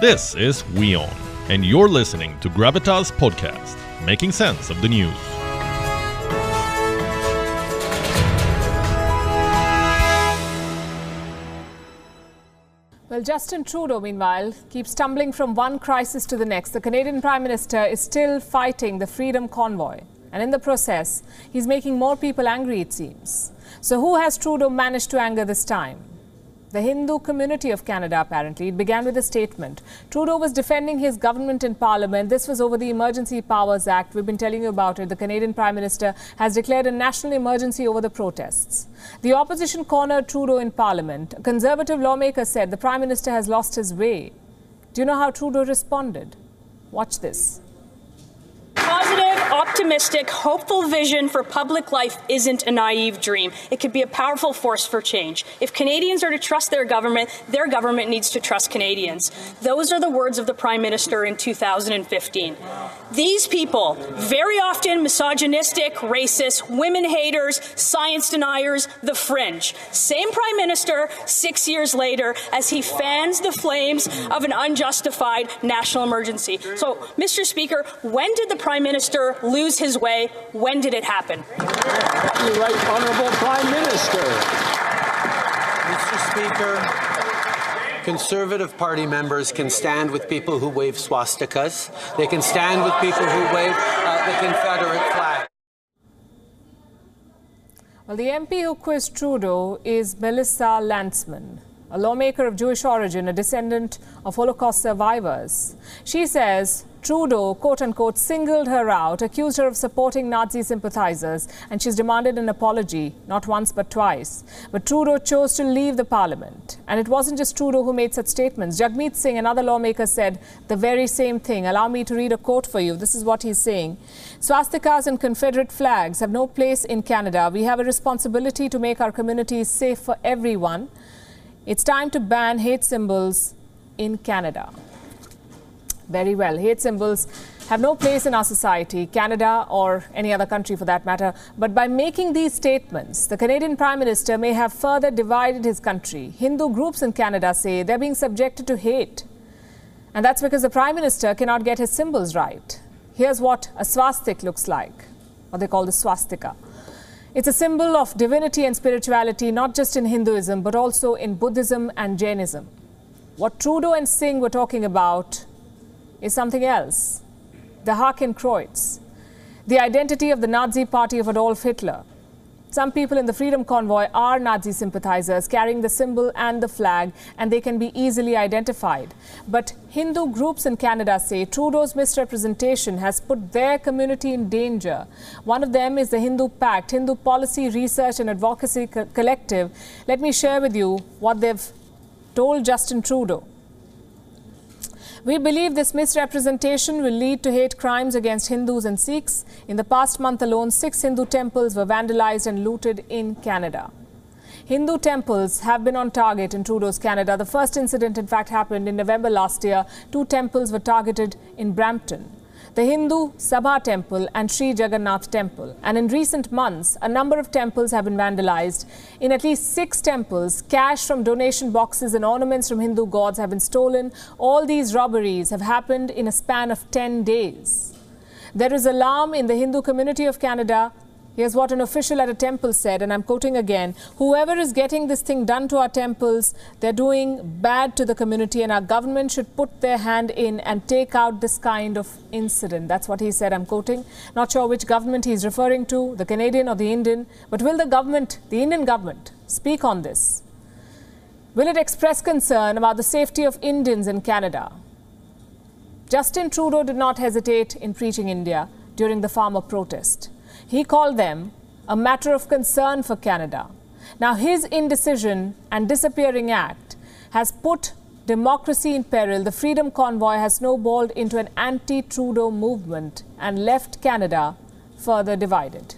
This is WION, and you're listening to Gravitas Podcast, making sense of the news. Well, Justin Trudeau, meanwhile, keeps stumbling from one crisis to the next. The Canadian Prime Minister is still fighting the Freedom Convoy. And in the process, he's making more people angry, it seems. So, who has Trudeau managed to anger this time? The Hindu community of Canada, apparently. It began with a statement. Trudeau was defending his government in Parliament. This was over the Emergency Powers Act. We've been telling you about it. The Canadian Prime Minister has declared a national emergency over the protests. The opposition cornered Trudeau in Parliament. A conservative lawmaker said the Prime Minister has lost his way. Do you know how Trudeau responded? Watch this optimistic, hopeful vision for public life isn't a naive dream. It could be a powerful force for change. If Canadians are to trust their government, their government needs to trust Canadians. Those are the words of the Prime Minister in 2015. These people, very often misogynistic, racist, women haters, science deniers, the fringe. Same Prime Minister six years later as he fans the flames of an unjustified national emergency. So, Mr. Speaker, when did the Prime Minister lose his way? When did it happen? You're right, Honourable Prime Minister. Mr. Speaker, Conservative Party members can stand with people who wave swastikas. They can stand with people who wave uh, the Confederate flag. Well, the MP who quizzed Trudeau is Melissa Lantsman a lawmaker of Jewish origin, a descendant of Holocaust survivors. She says Trudeau, quote unquote, singled her out, accused her of supporting Nazi sympathizers, and she's demanded an apology, not once but twice. But Trudeau chose to leave the parliament. And it wasn't just Trudeau who made such statements. Jagmeet Singh, another lawmaker, said the very same thing. Allow me to read a quote for you. This is what he's saying Swastikas and Confederate flags have no place in Canada. We have a responsibility to make our communities safe for everyone. It's time to ban hate symbols in Canada. Very well. Hate symbols have no place in our society, Canada or any other country for that matter. But by making these statements, the Canadian Prime Minister may have further divided his country. Hindu groups in Canada say they're being subjected to hate. And that's because the Prime Minister cannot get his symbols right. Here's what a swastik looks like, what they call the swastika. It's a symbol of divinity and spirituality, not just in Hinduism, but also in Buddhism and Jainism. What Trudeau and Singh were talking about is something else the Hakenkreuz, the identity of the Nazi party of Adolf Hitler. Some people in the Freedom Convoy are Nazi sympathizers carrying the symbol and the flag, and they can be easily identified. But Hindu groups in Canada say Trudeau's misrepresentation has put their community in danger. One of them is the Hindu Pact, Hindu Policy Research and Advocacy Co Collective. Let me share with you what they've told Justin Trudeau. We believe this misrepresentation will lead to hate crimes against Hindus and Sikhs. In the past month alone, six Hindu temples were vandalized and looted in Canada. Hindu temples have been on target in Trudeau's Canada. The first incident, in fact, happened in November last year. Two temples were targeted in Brampton the Hindu Sabha temple and Sri Jagannath temple. And in recent months, a number of temples have been vandalized. In at least six temples, cash from donation boxes and ornaments from Hindu gods have been stolen. All these robberies have happened in a span of 10 days. There is alarm in the Hindu community of Canada Here's what an official at a temple said, and I'm quoting again Whoever is getting this thing done to our temples, they're doing bad to the community, and our government should put their hand in and take out this kind of incident. That's what he said. I'm quoting. Not sure which government he's referring to, the Canadian or the Indian, but will the government, the Indian government, speak on this? Will it express concern about the safety of Indians in Canada? Justin Trudeau did not hesitate in preaching India during the farmer protest. He called them a matter of concern for Canada. Now, his indecision and disappearing act has put democracy in peril. The Freedom Convoy has snowballed into an anti Trudeau movement and left Canada further divided.